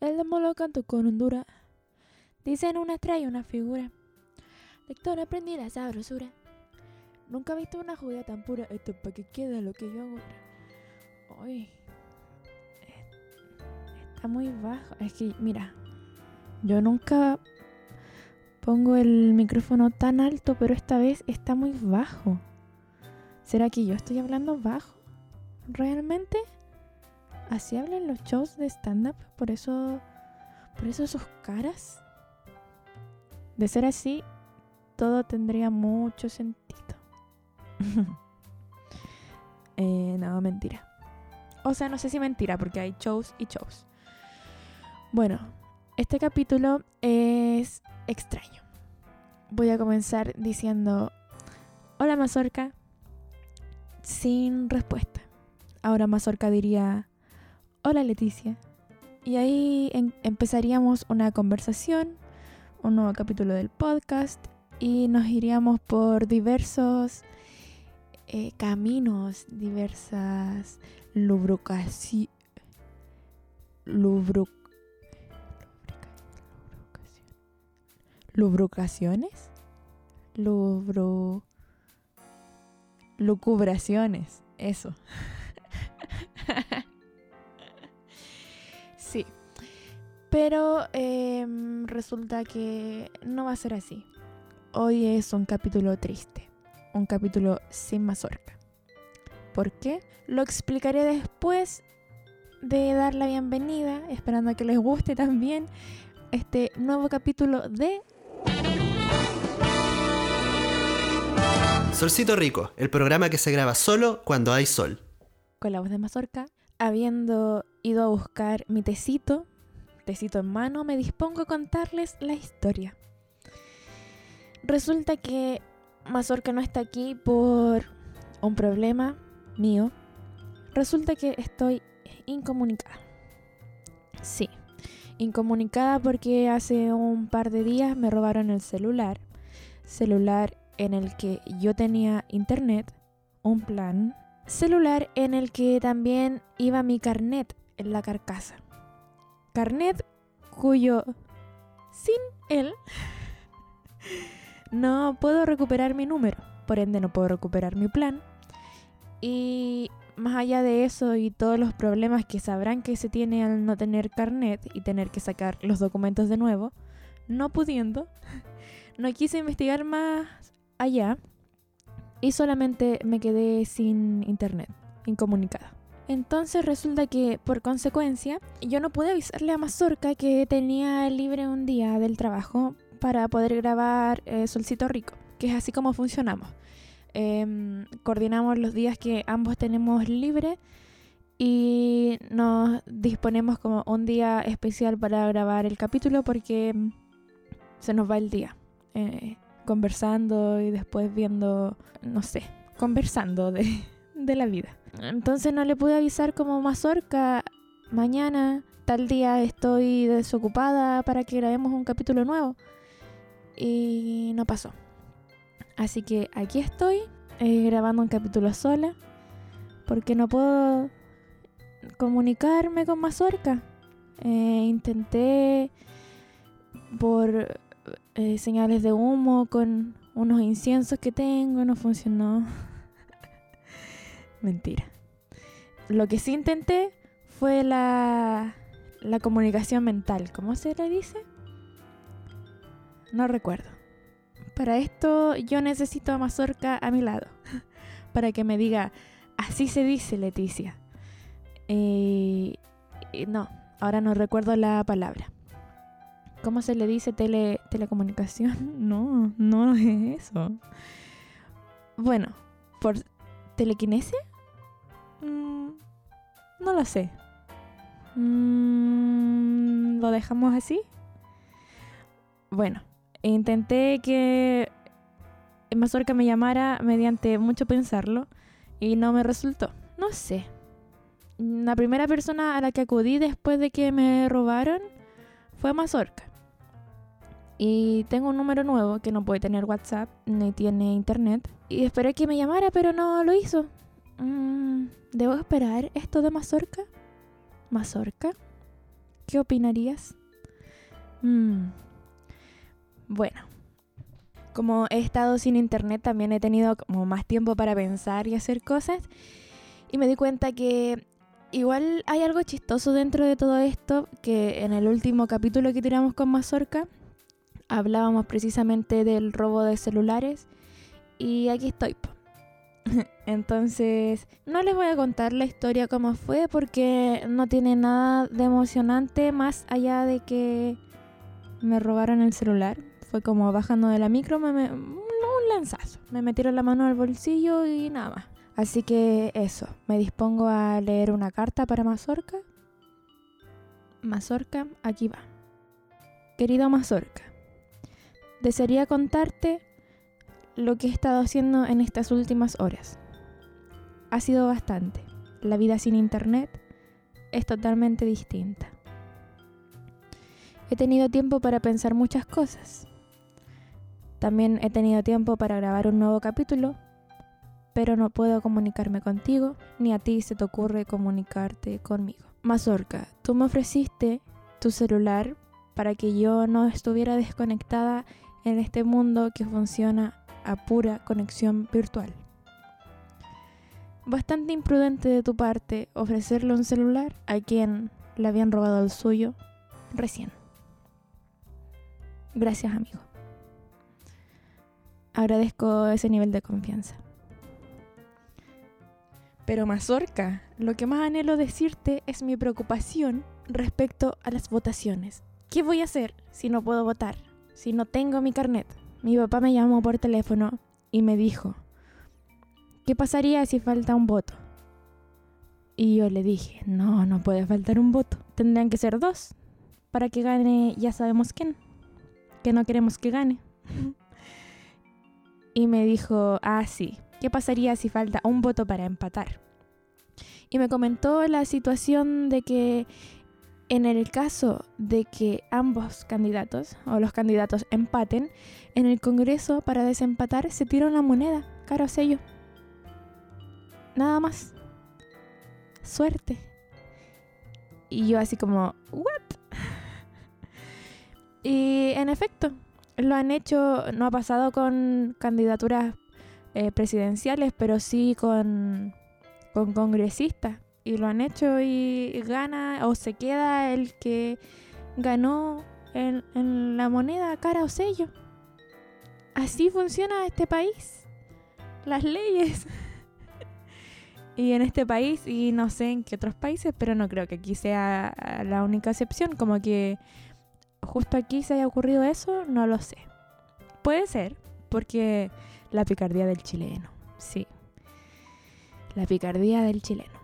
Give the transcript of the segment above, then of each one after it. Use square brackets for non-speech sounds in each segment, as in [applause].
el demo lo canto con Honduras. Dicen una estrella, una figura. Lector aprendí la sabrosura. Nunca he visto una judía tan pura. Esto es para que quede lo que yo hago. Uy. Está muy bajo. Es que, mira. Yo nunca pongo el micrófono tan alto, pero esta vez está muy bajo. ¿Será que yo estoy hablando bajo? ¿Realmente? Así hablan los shows de stand-up. Por eso. Por eso sus caras. De ser así, todo tendría mucho sentido. [laughs] eh, no, mentira. O sea, no sé si mentira, porque hay shows y shows. Bueno, este capítulo es extraño. Voy a comenzar diciendo: Hola, Mazorca. Sin respuesta. Ahora Mazorca diría: Hola, Leticia. Y ahí em empezaríamos una conversación, un nuevo capítulo del podcast y nos iríamos por diversos eh, caminos, diversas lubricaciones. Lubru lubricaciones. Lubru lucubraciones. Eso. [laughs] sí. Pero eh, resulta que no va a ser así. Hoy es un capítulo triste, un capítulo sin mazorca. ¿Por qué? Lo explicaré después de dar la bienvenida, esperando a que les guste también este nuevo capítulo de Solcito Rico, el programa que se graba solo cuando hay sol. Con la voz de Mazorca, habiendo ido a buscar mi tecito, tecito en mano, me dispongo a contarles la historia. Resulta que Mazorca no está aquí por un problema mío. Resulta que estoy incomunicada. Sí, incomunicada porque hace un par de días me robaron el celular. Celular en el que yo tenía internet, un plan. Celular en el que también iba mi carnet en la carcasa. Carnet cuyo sin él [laughs] no puedo recuperar mi número, por ende no puedo recuperar mi plan. Y más allá de eso y todos los problemas que sabrán que se tiene al no tener carnet y tener que sacar los documentos de nuevo, no pudiendo, [laughs] no quise investigar más allá y solamente me quedé sin internet, incomunicada. Entonces resulta que por consecuencia yo no pude avisarle a Mazorca que tenía libre un día del trabajo para poder grabar eh, Solcito Rico, que es así como funcionamos. Eh, coordinamos los días que ambos tenemos libre y nos disponemos como un día especial para grabar el capítulo porque se nos va el día. Eh, conversando y después viendo, no sé, conversando de, de la vida. Entonces no le pude avisar como Mazorca, mañana, tal día estoy desocupada para que grabemos un capítulo nuevo y no pasó. Así que aquí estoy eh, grabando un capítulo sola porque no puedo comunicarme con Mazorca. Eh, intenté por eh, señales de humo con unos inciensos que tengo, no funcionó. [laughs] Mentira. Lo que sí intenté fue la, la comunicación mental. ¿Cómo se le dice? No recuerdo. Para esto yo necesito a Mazorca a mi lado. [laughs] Para que me diga, así se dice Leticia. Eh, no, ahora no recuerdo la palabra. ¿Cómo se le dice tele, telecomunicación? [laughs] No, no es eso. Bueno, por telequinesia. Mm, no lo sé. Mm, ¿Lo dejamos así? Bueno, intenté que Mazorca me llamara mediante mucho pensarlo y no me resultó. No sé. La primera persona a la que acudí después de que me robaron fue Mazorca. Y tengo un número nuevo que no puede tener WhatsApp ni tiene internet. Y esperé que me llamara, pero no lo hizo. Mm, ¿Debo esperar esto de Mazorca? ¿Mazorca? ¿Qué opinarías? Mm. Bueno, como he estado sin internet, también he tenido como más tiempo para pensar y hacer cosas. Y me di cuenta que igual hay algo chistoso dentro de todo esto, que en el último capítulo que tiramos con Mazorca, hablábamos precisamente del robo de celulares. Y aquí estoy. [laughs] Entonces, no les voy a contar la historia como fue porque no tiene nada de emocionante más allá de que me robaron el celular. Fue como bajando de la micro, me, un lanzazo. Me metieron la mano al bolsillo y nada más. Así que eso, me dispongo a leer una carta para Mazorca. Mazorca, aquí va. Querido Mazorca, desearía contarte lo que he estado haciendo en estas últimas horas. Ha sido bastante. La vida sin internet es totalmente distinta. He tenido tiempo para pensar muchas cosas. También he tenido tiempo para grabar un nuevo capítulo, pero no puedo comunicarme contigo, ni a ti se te ocurre comunicarte conmigo. Mazorca, tú me ofreciste tu celular para que yo no estuviera desconectada en este mundo que funciona a pura conexión virtual. Bastante imprudente de tu parte ofrecerle un celular a quien le habían robado el suyo recién. Gracias amigo. Agradezco ese nivel de confianza. Pero Mazorca, lo que más anhelo decirte es mi preocupación respecto a las votaciones. ¿Qué voy a hacer si no puedo votar? Si no tengo mi carnet. Mi papá me llamó por teléfono y me dijo, ¿qué pasaría si falta un voto? Y yo le dije, no, no puede faltar un voto. Tendrían que ser dos para que gane ya sabemos quién, que no queremos que gane. y me dijo, ah, sí, ¿qué pasaría si falta un voto para empatar? Y me comentó la situación de que en el caso de que ambos candidatos o los candidatos empaten, en el Congreso para desempatar se tira una moneda, caro sello. Nada más. Suerte. Y yo así como, ¿what? [laughs] y en efecto, lo han hecho, no ha pasado con candidaturas eh, presidenciales, pero sí con, con congresistas y lo han hecho y gana o se queda el que ganó en, la moneda cara o sello. Así funciona este país. Las leyes. [laughs] y en este país, y no sé en qué otros países, pero no creo que aquí sea la única excepción. Como que justo aquí se haya ocurrido eso, no lo sé. Puede ser, porque la picardía del chileno, sí. La picardía del chileno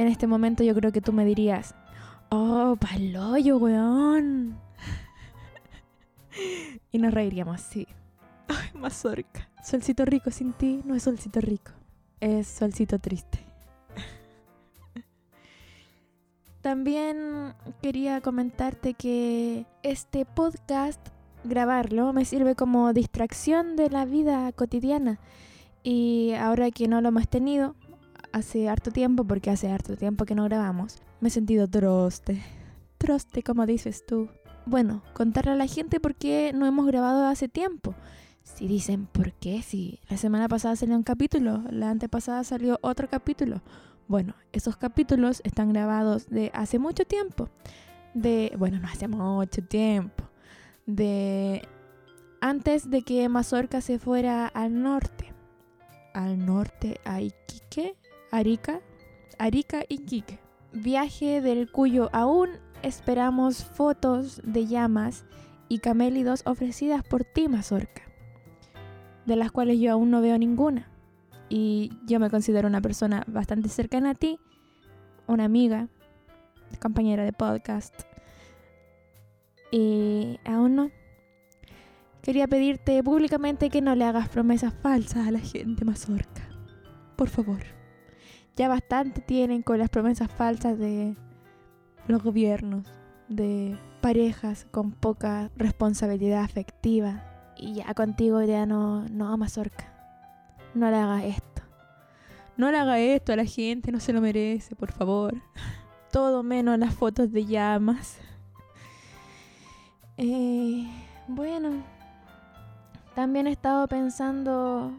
en este momento yo creo que tú me dirías, oh, paloyo, weón. y nos reiríamos, sí. Ay, mazorca. Solcito rico sin ti no es solcito rico, es solcito triste. También quería comentarte que este podcast, grabarlo, me sirve como distracción de la vida cotidiana. Y ahora que no lo hemos tenido, hace harto tiempo, porque hace harto tiempo que no grabamos, me he sentido troste. Troste, como dices tú. Bueno, contarle a la gente por qué no hemos grabado hace tiempo. Si dicen, ¿por qué? Si la semana pasada salió un capítulo, la antepasada salió otro capítulo. Bueno, esos capítulos están grabados de hace mucho tiempo. De, bueno, no hace mucho tiempo. De antes de que Mazorca se fuera al norte. Al norte a Iquique, Arica, Arica y Quique. Viaje del cuyo aún esperamos fotos de llamas y camélidos ofrecidas por ti, Mazorca, de las cuales yo aún no veo ninguna. Y yo me considero una persona bastante cercana a ti, una amiga, compañera de podcast. Y aún no. Quería pedirte públicamente que no le hagas promesas falsas a la gente, Mazorca. Por favor ya bastante tienen con las promesas falsas de los gobiernos, de parejas con poca responsabilidad afectiva. Y ya contigo ya no, no, Mazorca. No le hagas esto. No le haga esto a la gente, no se lo merece, por favor. [laughs] todo menos las fotos de llamas. [laughs] Eh, bueno, también he estado pensando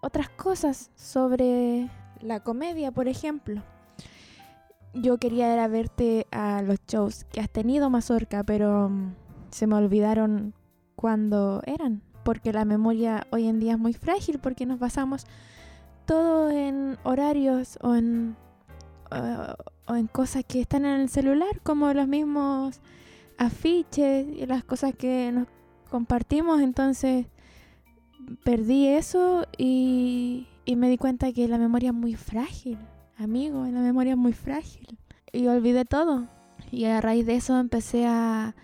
otras cosas sobre la comedia, por ejemplo. Yo quería ir a verte a los shows que has tenido, Mazorca, pero mm, se me olvidaron cuando eran, porque la memoria hoy en día es muy frágil, porque nos basamos todo en horarios o en, uh, o en cosas que están en el celular, como los mismos afiches y las cosas que nos compartimos. Entonces perdí eso y, y me di cuenta que la memoria es muy frágil, amigo, la memoria es muy frágil. Y olvidé todo. Y a raíz de eso empecé a,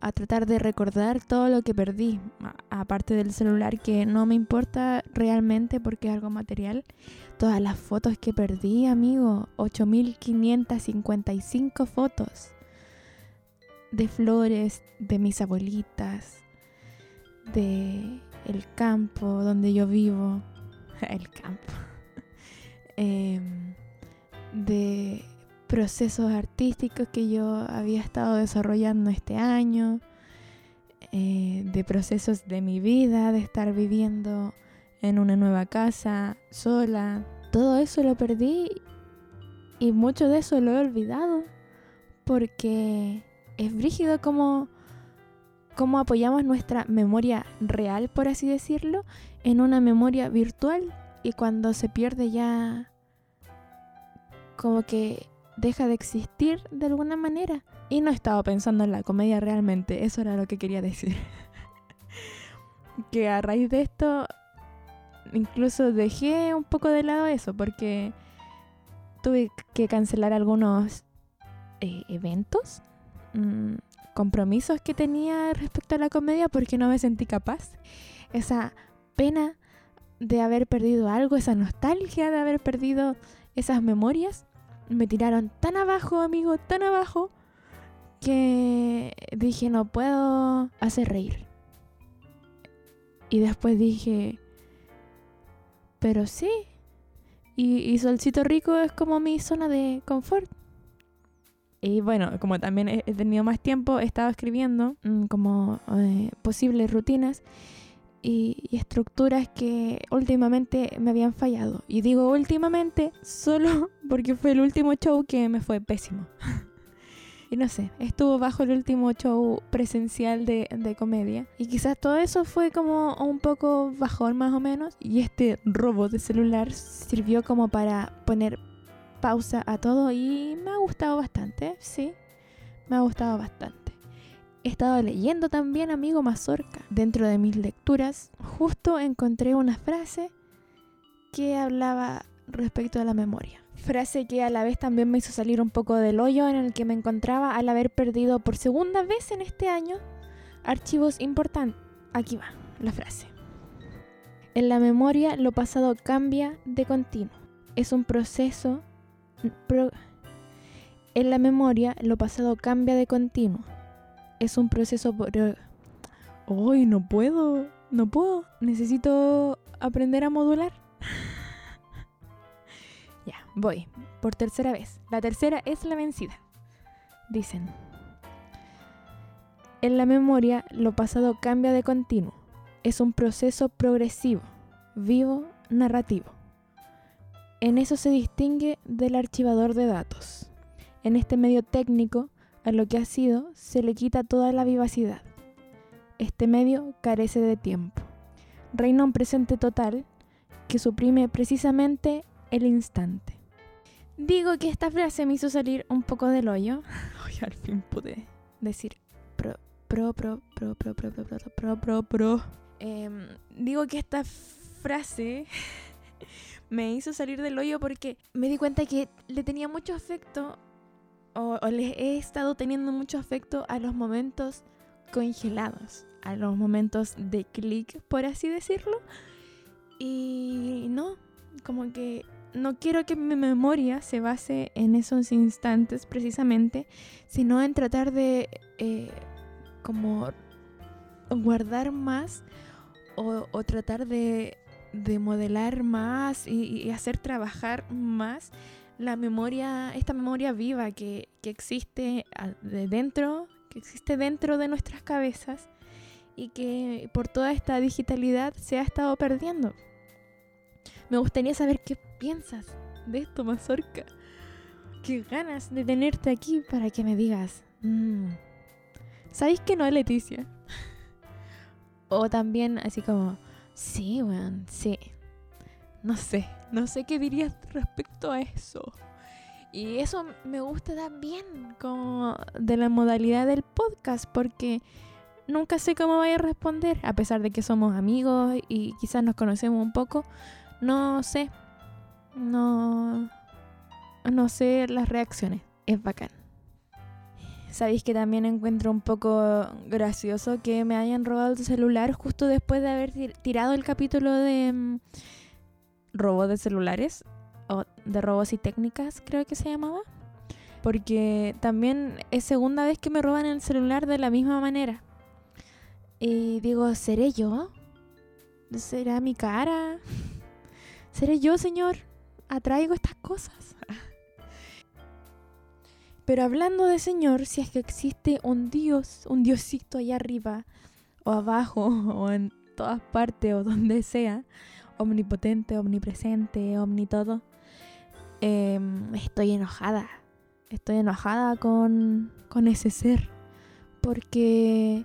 a tratar de recordar todo lo que perdí, aparte del celular que no me importa realmente porque es algo material. Todas las fotos que perdí, amigo, 8555 fotos de flores, de mis abuelitas, de el campo donde yo vivo, [laughs] el campo, [laughs] em, de procesos artísticos que yo había estado desarrollando este año, eh, de procesos de mi vida, de estar viviendo en una nueva casa, sola. Todo eso lo perdí y mucho de eso lo he olvidado porque es brígido como, como apoyamos nuestra memoria real, por así decirlo, en una memoria virtual y cuando se pierde ya como que deja de existir de alguna manera. Y no estaba pensando en la comedia realmente, eso era lo que quería decir. [laughs] que a raíz de esto incluso dejé un poco de lado eso porque tuve que cancelar algunos eh, eventos, mm, compromisos que tenía respecto a la comedia porque no me sentí capaz. Esa pena de haber perdido algo, esa nostalgia de haber perdido esas memorias, me tiraron tan abajo, amigo, tan abajo, que dije, no puedo hacer reír. Y después dije, pero sí. Y, y Solcito Rico es como mi zona de confort. Y bueno, como también he, tenido más tiempo, he estado escribiendo mm, como eh, posibles rutinas y, estructuras que últimamente me habían fallado. Y digo últimamente solo [laughs] porque fue el último show que me fue pésimo. [laughs] y no sé, estuvo bajo el último show presencial de, de, comedia. Y quizás todo eso fue como un poco bajón más o menos. Y este robo de celular sirvió como para poner pausa a todo y me ha gustado bastante, sí, me ha gustado bastante. He estado leyendo también, amigo Mazorca. Dentro de mis lecturas, justo encontré una frase que hablaba respecto a la memoria. Frase que a la vez también me hizo salir un poco del hoyo en el que me encontraba al haber perdido por segunda vez en este año archivos importantes. Aquí va la frase. En la memoria lo pasado cambia de continuo. Es un proceso... en la memoria lo pasado cambia de continuo es un proceso por... Hoy no puedo, no puedo. Necesito aprender a modular. [laughs] ya, voy. Por tercera vez. La tercera es la vencida. Dicen. En la memoria, lo pasado cambia de continuo. Es un proceso progresivo, vivo, narrativo. En eso se distingue del archivador de datos. En este medio técnico, a lo que ha sido se le quita toda la vivacidad. Este medio carece de tiempo. Reina un presente total que suprime precisamente el instante. Digo que esta frase me hizo salir un poco del hoyo. Hoy al fin pude decir pro, pro, pro, pro, pro, pro, pro, pro, pro, pro, pro. digo que esta frase me hizo salir del hoyo porque me di cuenta que le tenía mucho afecto o, les he estado teniendo mucho afecto a los momentos congelados, a los momentos de clic, por así decirlo. Y no, como que no quiero que mi memoria se base en esos instantes precisamente, sino en tratar de eh, como guardar más o, tratar de, modelar más y, hacer trabajar más la memoria, esta memoria viva que, que existe de dentro, que existe dentro de nuestras cabezas y que por toda esta digitalidad se ha estado perdiendo. Me gustaría saber qué piensas de esto, Mazorca. Qué ganas de tenerte aquí para que me digas. Mm, ¿Sabéis que no, Leticia? [laughs] o también así como, sí, weón, sí. No sé, no sé qué dirías respecto a eso. Y eso me gusta también como de la modalidad del podcast porque nunca sé cómo vaya a responder, a pesar de que somos amigos y quizás nos conocemos un poco. No sé, no, no sé las reacciones. Es bacán. Sabéis que también encuentro un poco gracioso que me hayan robado el celular justo después de haber tirado el capítulo de mm, robo de celulares o de robos y técnicas, creo que se llamaba. Porque también es segunda vez que me roban el celular de la misma manera. Y digo, ¿seré yo? ¿Será mi cara? [laughs] ¿Seré yo, Señor? ¿Atraigo estas cosas? Pero hablando de Señor, si es que existe un Dios, un Diosito allá arriba, o abajo, [laughs] o en todas partes, o donde sea, omnipotente, omnipresente, omnitodo, eh, estoy enojada. Estoy enojada con, con ese ser. Porque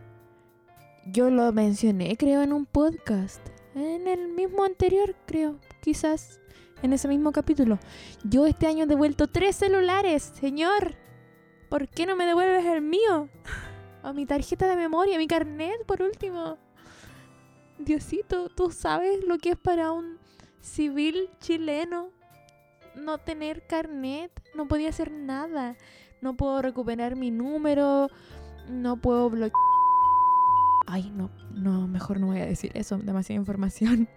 yo lo mencioné, creo, en un podcast. En el mismo anterior, creo. Quizás en ese mismo capítulo. Yo este año he devuelto tres celulares, señor. ¿Por qué no me devuelves el mío? O mi tarjeta de memoria, mi carnet, por último. Diosito, tú sabes lo que es para un civil chileno no tener carnet. No podía hacer nada. No puedo recuperar mi número. No puedo bloquear. Ay, no, no, mejor no voy a decir eso. Demasiada información.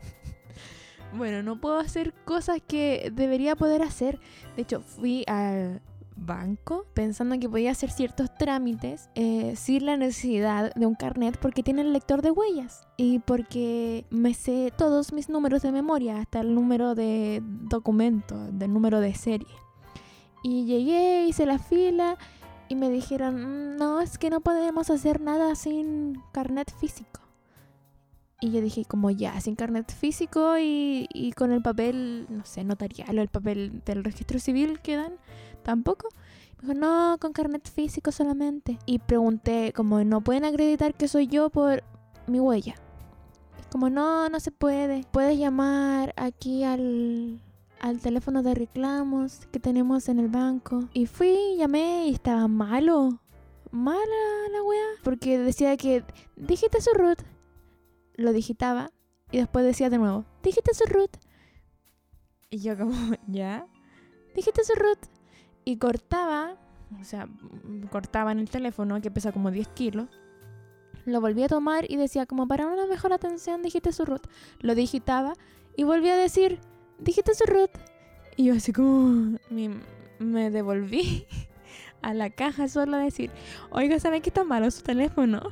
[laughs] bueno, no puedo hacer cosas que debería poder hacer. De hecho, fui al banco pensando que podía hacer ciertos trámites eh, sin la necesidad de un carnet porque tiene el lector de huellas y porque me sé todos mis números de memoria, hasta el número de documento, del número de serie. Y llegué, hice la fila y me dijeron, no, es que no podemos hacer nada sin carnet físico. Y yo dije, como ya, sin carnet físico y, y con el papel, no sé, notarial o el papel del registro civil que dan, tampoco. Me dijo, no, con carnet físico solamente. Y pregunté, como, ¿no pueden acreditar que soy yo por mi huella? Como, no, no se puede. Puedes llamar aquí al, al teléfono de reclamos que tenemos en el banco. Y fui, llamé y estaba malo. Mala la wea. Porque decía que digita su root. Lo digitaba. Y después decía de nuevo, digita su root. Y yo como, [laughs] ¿ya? Digita su root y cortaba, o sea, cortaba en el teléfono que pesa como 10 kilos. Lo volví a tomar y decía como para una mejor atención digite su root. Lo digitaba y volví a decir digite su root. Y yo así como [laughs] me, devolví [laughs] a la caja solo a decir, oiga, ¿saben que está malo su teléfono?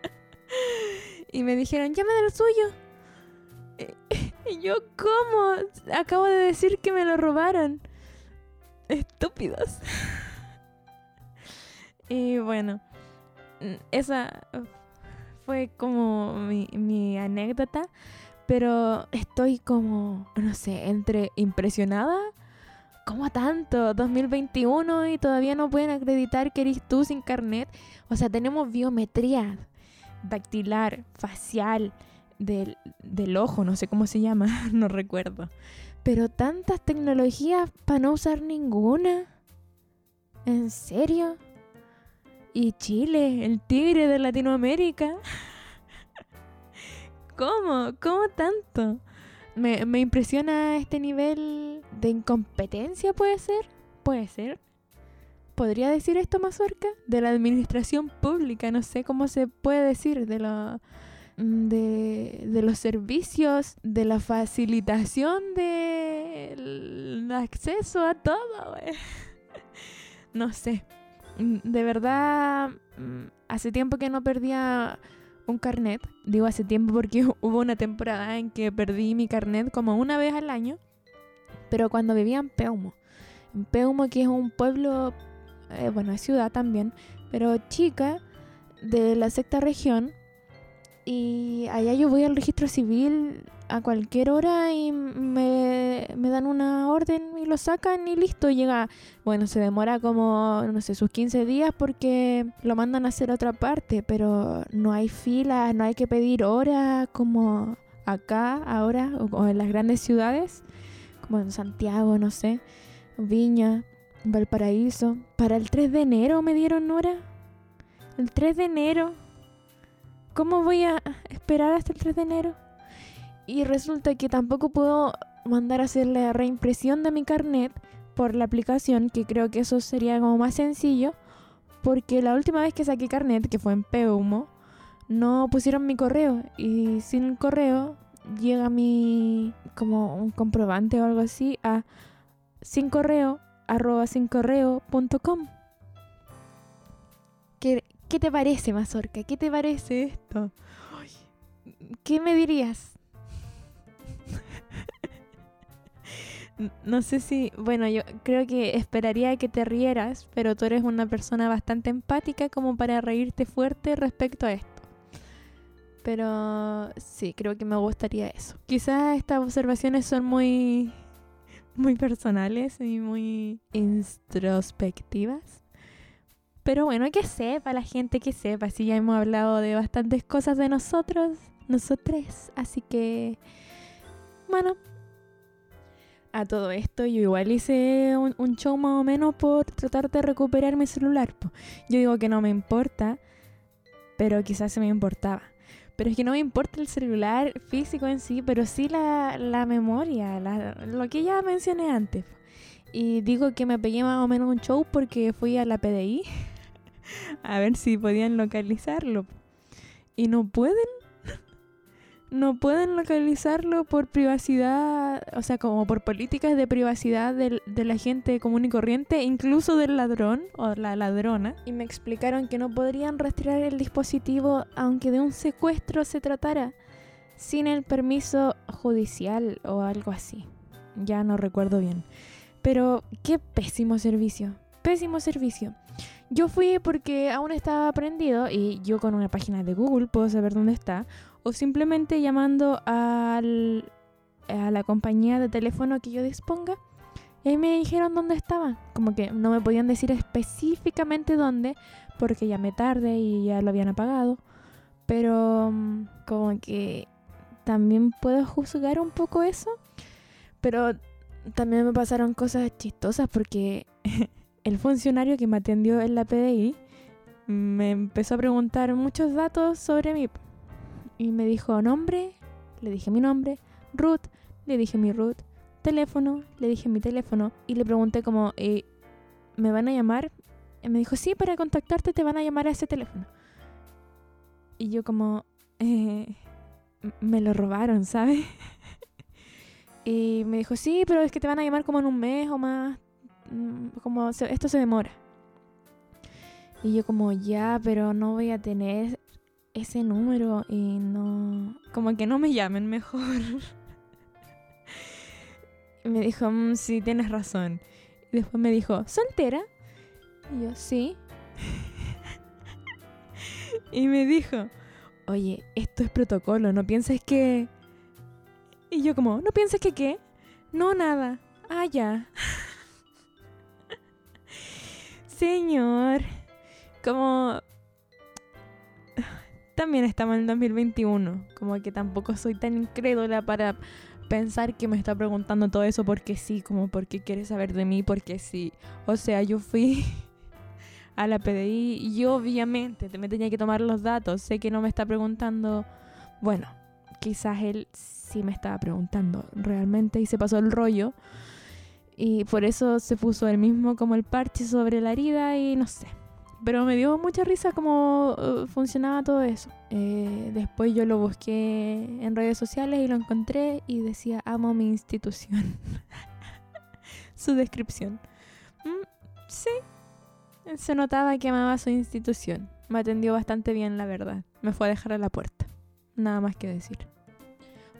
[laughs] y me dijeron, llame del suyo. Y yo, ¿cómo? Acabo de decir que me lo robaron estúpidos. y bueno, esa fue como mi, anécdota, pero estoy como, no sé, entre impresionada. ¿Cómo tanto? 2021 y todavía no pueden acreditar que eres tú sin carnet. O sea, tenemos biometría dactilar, facial, del, del ojo, no sé cómo se llama, [laughs] no recuerdo. Pero tantas tecnologías para no usar ninguna. ¿En serio? ¿Y Chile, el tigre de Latinoamérica? [laughs] ¿Cómo? ¿Cómo tanto? Me, me, impresiona este nivel de incompetencia, ¿puede ser? ¿Puede ser? ¿Podría decir esto Mazorca? De la administración pública, no sé cómo se puede decir, de la Mm, de, los servicios, de la facilitación del acceso a todo, [laughs] No sé. Mm, de verdad, mm, hace tiempo que no perdía un carnet. Digo hace tiempo porque [laughs] hubo una temporada en que perdí mi carnet como una vez al año. pero cuando vivía en Peumo. En Peumo, que es un pueblo, eh, bueno, ciudad también, pero chica, de la sexta región. Y allá yo voy al registro civil a cualquier hora y me, me, dan una orden y lo sacan y listo, llega, bueno, se demora como, no sé, sus 15 días porque lo mandan a hacer otra parte, pero no hay filas, no hay que pedir horas como acá ahora o en las grandes ciudades, como en Santiago, no sé, Viña, Valparaíso. Para el 3 de enero me dieron hora. El 3 de enero. ¿Cómo voy a esperar hasta el 3 de enero? Y resulta que tampoco puedo mandar a hacer la reimpresión de mi carnet por la aplicación, que creo que eso sería como más sencillo, porque la última vez que saqué carnet, que fue en Peumo, no pusieron mi correo y sin correo llega mi como un comprobante o algo así a sin arroba sin correo punto com. ¿Qué, ¿Qué te parece, Mazorca? ¿Qué te parece esto? ¿Qué me dirías? no sé si, bueno, yo creo que esperaría que te rieras, pero tú eres una persona bastante empática como para reírte fuerte respecto a esto. Pero sí, creo que me gustaría eso. Quizás estas observaciones son muy muy personales y muy introspectivas. Pero bueno, que sepa la gente, que sepa. Si ya hemos hablado de bastantes cosas de nosotros, nosotros. Así que, bueno, a todo esto yo igual hice un, show más o menos por tratar de recuperar mi celular. Yo digo que no me importa, pero quizás se me importaba. Pero es que no me importa el celular físico en sí, pero sí la, la memoria, lo que ya mencioné antes. Y digo que me pegué más o menos un show porque fui a la PDI [laughs] [laughs] a ver si podían localizarlo. Y no pueden [laughs] no pueden localizarlo por privacidad, o sea, como por políticas de privacidad de, la gente común y corriente, incluso del ladrón o la ladrona. Y me explicaron que no podrían rastrear el dispositivo aunque de un secuestro se tratara, sin el permiso judicial o algo así. Ya no recuerdo bien. Pero qué pésimo servicio, pésimo servicio. Yo fui porque aún estaba prendido y yo con una página de Google puedo saber dónde está o simplemente llamando al, a la compañía de teléfono que yo disponga. Y me dijeron dónde estaba. Como que no me podían decir específicamente dónde, porque llamé tarde y ya lo habían apagado. Pero mm, como que también puedo juzgar un poco eso. Pero también me pasaron cosas chistosas porque [laughs] el funcionario que me atendió en la PDI me empezó a preguntar muchos datos sobre mí. Y me dijo nombre, le dije mi nombre, Ruth, le dije mi Ruth, teléfono, le dije mi teléfono y le pregunté como, eh, ¿me van a llamar? Y me dijo, sí, para contactarte te van a llamar a ese teléfono. Y yo como, eh, me lo robaron, ¿sabes? [laughs] y me dijo, sí, pero es que te van a llamar como en un mes o más, como esto se demora. Y yo como, ya, pero no voy a tener ese número y no... Como que no me llamen mejor. [laughs] me dijo, mm, sí, tienes razón. Y después me dijo, ¿soltera? Y yo, sí. [laughs] y me dijo, oye, esto es protocolo, no pienses que... Y yo como, ¿no pienses que qué? No, nada. Ah, ya. Señor, como también estamos en el 2021. Como que tampoco soy tan incrédula para pensar que me está preguntando todo eso porque sí, como porque quiere saber de mí, porque sí. O sea, yo fui [laughs] a la PDI y obviamente me tenía que tomar los datos. Sé que no me está preguntando, bueno, quizás él sí me estaba preguntando realmente y se pasó el rollo. Y por eso se puso él mismo como el parche sobre la herida y no sé. Pero me dio mucha risa cómo uh, funcionaba todo eso. Eh, después yo lo busqué en redes sociales y lo encontré y decía, amo mi institución. [laughs] su descripción. Mm, sí, se notaba que amaba su institución. Me atendió bastante bien, la verdad. Me fue a dejar a la puerta. Nada más que decir.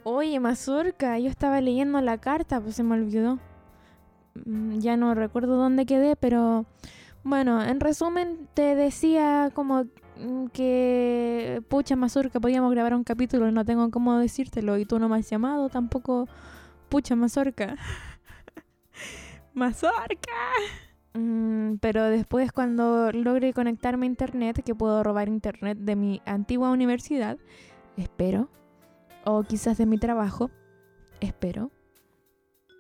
Oye, Mazurka, yo estaba leyendo la carta, pues se me olvidó. Mm, Ya no recuerdo dónde quedé, pero bueno, en resumen te decía como mm, que pucha mazurca, podíamos grabar un capítulo no tengo cómo decírtelo y tú no me has llamado tampoco, pucha mazorca. [laughs] mazorca. Mm, pero después cuando logre conectarme a internet, que puedo robar internet de mi antigua universidad, espero, o quizás de mi trabajo, espero.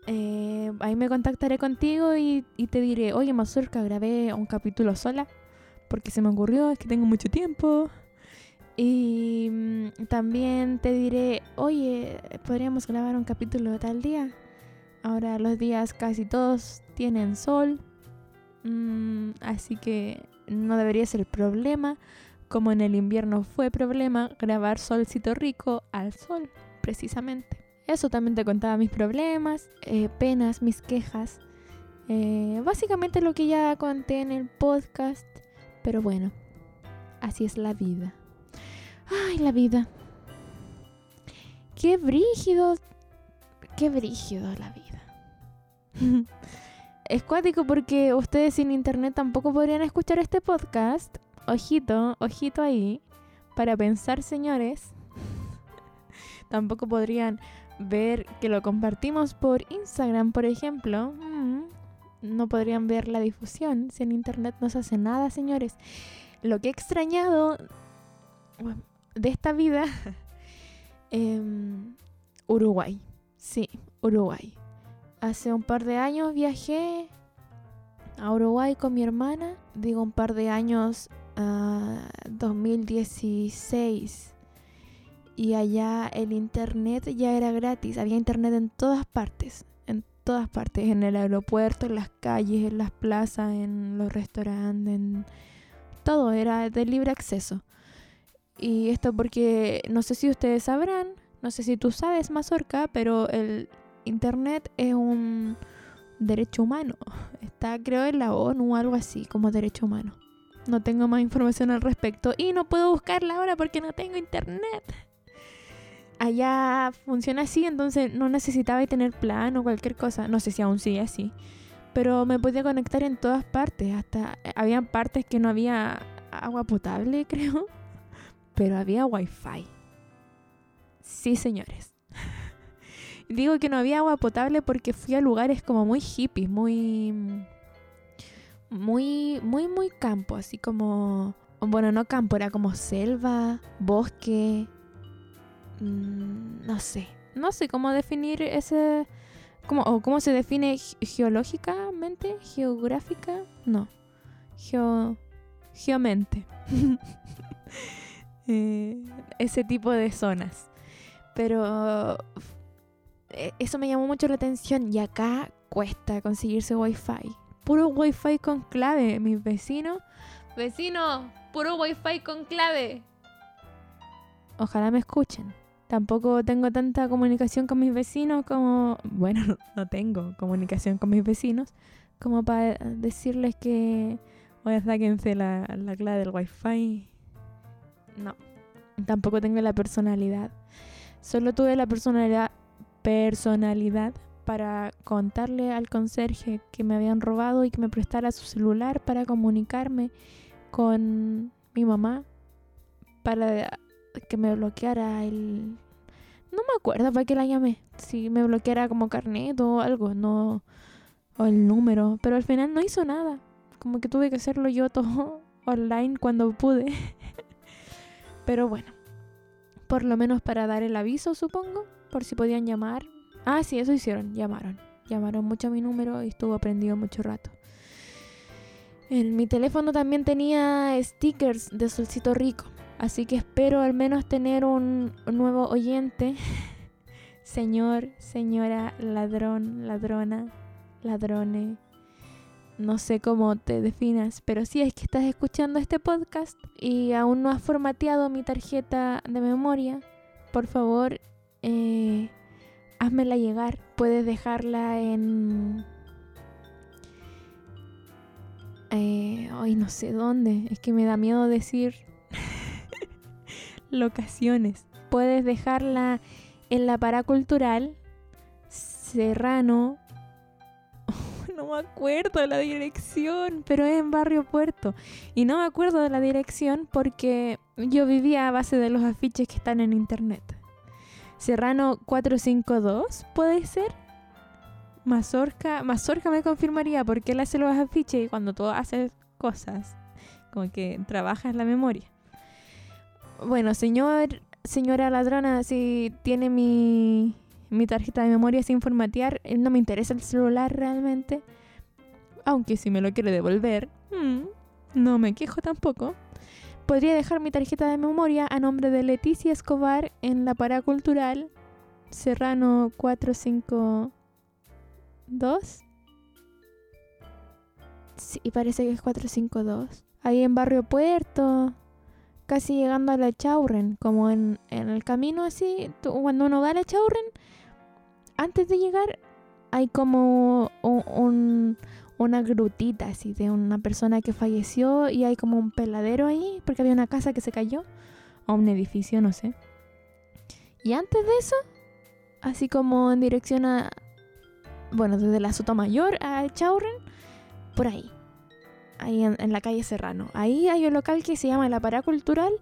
Eh, ahí me contactaré contigo y, te diré, oye Mazurka, grabé un capítulo sola porque se me ocurrió, es que tengo mucho tiempo. Y mm, también te diré, oye, podríamos grabar un capítulo tal día. Ahora los días casi todos tienen sol. Mm, así que no debería ser problema. Como en el invierno fue problema grabar Solcito Rico al sol, precisamente. Eso también te contaba mis problemas, eh, penas, mis quejas. Eh, básicamente lo que ya conté en el podcast. Pero bueno, así es la vida. Ay, la vida. Qué brígido. Qué brígido la vida. [laughs] es cuático porque ustedes sin internet tampoco podrían escuchar este podcast. Ojito, ojito ahí. Para pensar, señores. [laughs] tampoco podrían ver que lo compartimos por Instagram, por ejemplo. Mm, No podrían ver la difusión. Sin internet no se hace nada, señores. Lo que he extrañado de esta vida, [laughs] em, Uruguay. Sí, Uruguay. Hace un par de años viajé a Uruguay con mi hermana. Digo un par de años, ah, 2016. Y allá el internet ya era gratis. Había internet en todas partes. En todas partes. En el aeropuerto, en las calles, en las plazas, en los restaurantes. En... Todo era de libre acceso. Y esto porque no sé si ustedes sabrán, no sé si tú sabes, Mazorca, pero el internet es un derecho humano. [laughs] Está creo en la ONU o algo así como derecho humano. No tengo más información al respecto y no puedo buscarla ahora porque no tengo internet. Allá funciona así, entonces no necesitaba tener plan o cualquier cosa. No sé si aún sigue así. Pero me podía conectar en todas partes. Hasta había partes que no había agua potable, [laughs] creo. Pero había wifi. Sí, señores. [laughs] Digo que no había agua potable porque fui a lugares como muy hippies, muy. Muy, muy, muy campo. Así como. Bueno, no campo, era como selva, bosque. Mm, no sé. No sé cómo definir ese. Cómo, cómo se define ge- geológicamente, geográfica. No. Geo. Geomente. [laughs] Eh, ese tipo de zonas. Pero eh, eso me llamó mucho la atención y acá cuesta conseguirse wifi. Puro wifi con clave, mis vecinos. Vecino, puro wifi con clave. Ojalá me escuchen. Tampoco tengo tanta comunicación con mis vecinos como... Bueno, [laughs] no, tengo comunicación con mis vecinos como para decirles que... Oye, sáquense la, la clave del wifi. No. Tampoco tengo la personalidad. Solo tuve la personalidad, personalidad para contarle al conserje que me habían robado y que me prestara su celular para comunicarme con mi mamá para que me bloqueara el... No me acuerdo para qué la llamé. Si me bloqueara como carnet o algo, no... O el número. Pero al final no hizo nada. Como que tuve que hacerlo yo todo [laughs] online cuando pude. [laughs] Pero bueno, por lo menos para dar el aviso, supongo, por si podían llamar. Ah, sí, eso hicieron, llamaron. Llamaron mucho a mi número y estuvo prendido mucho rato. En mi teléfono también tenía stickers de Solcito Rico, así que espero al menos tener un, nuevo oyente. [laughs] Señor, señora, ladrón, ladrona, ladrone. No sé cómo te definas, pero si es que estás escuchando este podcast y aún no has formateado mi tarjeta de memoria, por favor, eh, házmela llegar. Puedes dejarla en... Eh, ay, no sé dónde. Es que me da miedo decir locaciones. Puedes dejarla en la paracultural Serrano [laughs] no me acuerdo de la dirección, pero es en Barrio Puerto. Y no me acuerdo de la dirección porque yo vivía a base de los afiches que están en internet. Serrano 452, ¿puede ser? Mazorca, Mazorca me confirmaría porque él hace los afiches y cuando tú haces cosas, como que trabajas la memoria. Bueno, señor, señora ladrona, si tiene mi, mi tarjeta de memoria sin formatear, eh, no me interesa el celular realmente. Aunque si me lo quiere devolver, mm, no me quejo tampoco. Podría dejar mi tarjeta de memoria a nombre de Leticia Escobar en la Paracultural Serrano 452. Sí, parece que es 452. Ahí en Barrio Puerto, casi llegando a la Chaurren, como en, en el camino así, cuando uno va a la Chaurren, antes de llegar hay como un, una grutita así de una persona que falleció y hay como un peladero ahí porque había una casa que se cayó o un edificio, no sé. Y antes de eso, así como en dirección a, bueno, desde la Sotomayor a Chaurren, por ahí, ahí en, la calle Serrano. Ahí hay un local que se llama La Paracultural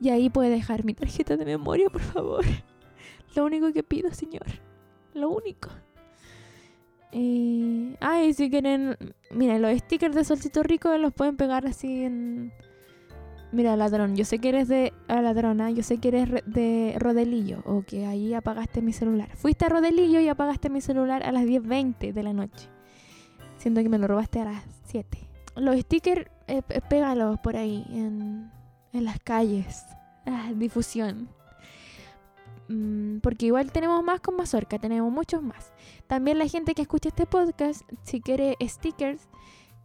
y ahí puede dejar mi tarjeta de memoria, por favor. [laughs] Lo único que pido, señor lo único. Eh, ay, si quieren, mira, los stickers de Solcito Rico los pueden pegar así en... Mira, ladrón, yo sé que eres de... Ah, ladrona, yo sé que eres de Rodelillo o que ahí apagaste mi celular. Fuiste a Rodelillo y apagaste mi celular a las 10.20 de la noche. Siento que me lo robaste a las 7. Los stickers, eh, pégalos por ahí en, en las calles. Ah, difusión. Mm, porque igual tenemos más con Mazorca, tenemos muchos más. También la gente que escucha este podcast, si quiere stickers,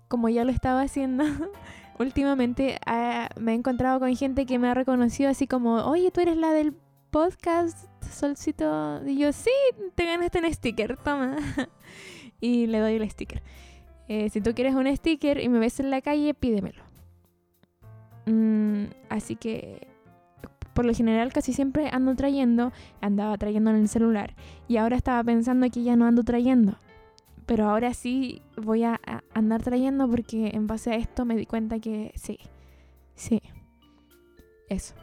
como ya lo estaba haciendo [laughs] últimamente, ah, me he encontrado con gente que me ha reconocido así como, oye, tú eres la del podcast Solcito. Y yo, sí, te ganaste un sticker, toma. [laughs] y le doy el sticker. Eh, si tú quieres un sticker y me ves en la calle, pídemelo. Mm, así que por lo general casi siempre ando trayendo, andaba trayendo en el celular y ahora estaba pensando que ya no ando trayendo. Pero ahora sí voy a, andar trayendo porque en base a esto me di cuenta que sí, sí, eso.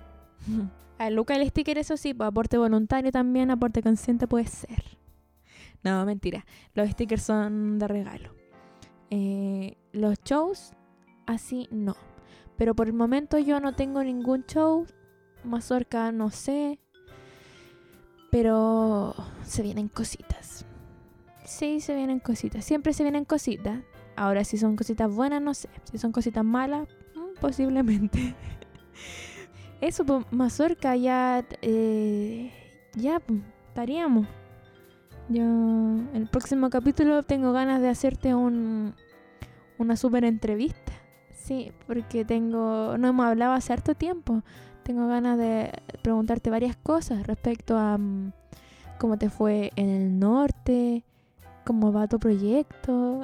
[laughs] A Luca el sticker, eso sí, pues aporte voluntario también, aporte consciente puede ser. No, mentira. Los stickers son de regalo. Eh, los shows, así no. Pero por el momento yo no tengo ningún show Mazorca, no sé. Pero se vienen cositas. Sí, se vienen cositas. Siempre se vienen cositas. Ahora, si son cositas buenas, no sé. Si son cositas malas, mm, posiblemente. [laughs] Eso, pues, Mazorca, ya. Eh, ya, pues, estaríamos. Yo. El próximo capítulo tengo ganas de hacerte un. Una super entrevista. Sí, porque tengo. No hemos hablado hace harto tiempo tengo ganas de preguntarte varias cosas respecto a mm, cómo te fue en el norte, cómo va tu proyecto,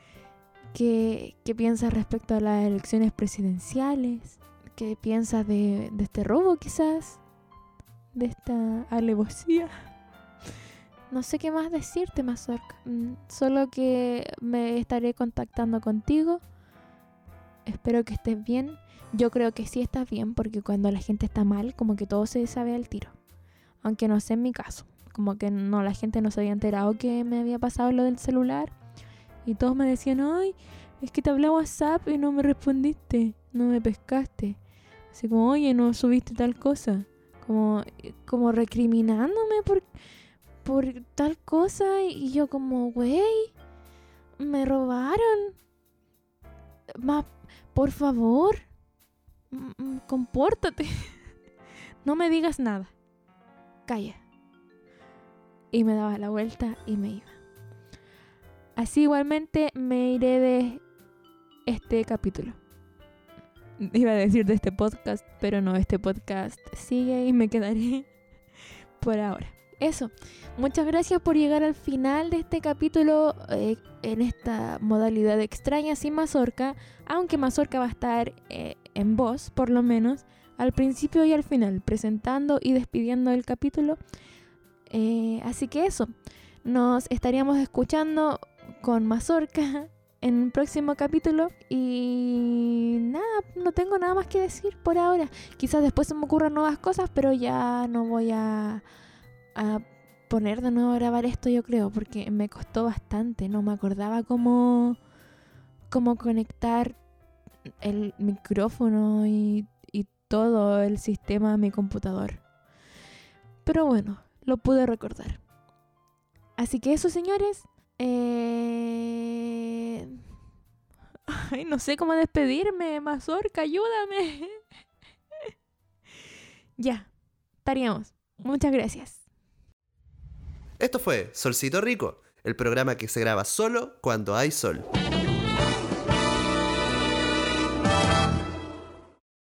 [laughs] qué, piensas respecto a las elecciones presidenciales, qué piensas de, este robo quizás, de esta alevosía. [laughs] No sé qué más decirte, Mazorca. Mm, solo que me estaré contactando contigo. Espero que estés bien yo creo que sí estás bien porque cuando la gente está mal, como que todo se sabe al tiro. Aunque no sé en mi caso. Como que no, la gente no se había enterado que me había pasado lo del celular. Y todos me decían, ay, es que te hablé WhatsApp y no me respondiste, no me pescaste. Así como, oye, no subiste tal cosa. Como, como recriminándome por, por tal cosa. Y yo como, güey, me robaron. Más, por favor. Compórtate. [laughs] no me digas nada. Calla. Y me daba la vuelta y me iba. Así igualmente me iré de este capítulo. [laughs] Iba a decir de este podcast, pero no, este podcast sigue y me quedaré [laughs] por ahora. Eso, muchas gracias por llegar al final de este capítulo eh, en esta modalidad extraña sin Mazorca, aunque Mazorca va a estar eh, en voz, por lo menos, al principio y al final, presentando y despidiendo el capítulo. Eh, así que eso, nos estaríamos escuchando con Mazorca [laughs] en el próximo capítulo. Y nada, no tengo nada más que decir por ahora. Quizás después se me ocurran nuevas cosas, pero ya no voy a, a poner de nuevo a grabar esto, yo creo, porque me costó bastante. No me acordaba cómo, cómo conectar el micrófono y, y todo el sistema a mi computador. Pero bueno, lo pude recordar. Así que eso, señores. Eh... [laughs] Ay, no sé cómo despedirme. Mazorca, ayúdame. [laughs] ya, estaríamos. Muchas gracias. Esto fue Solcito Rico, el programa que se graba solo cuando hay sol.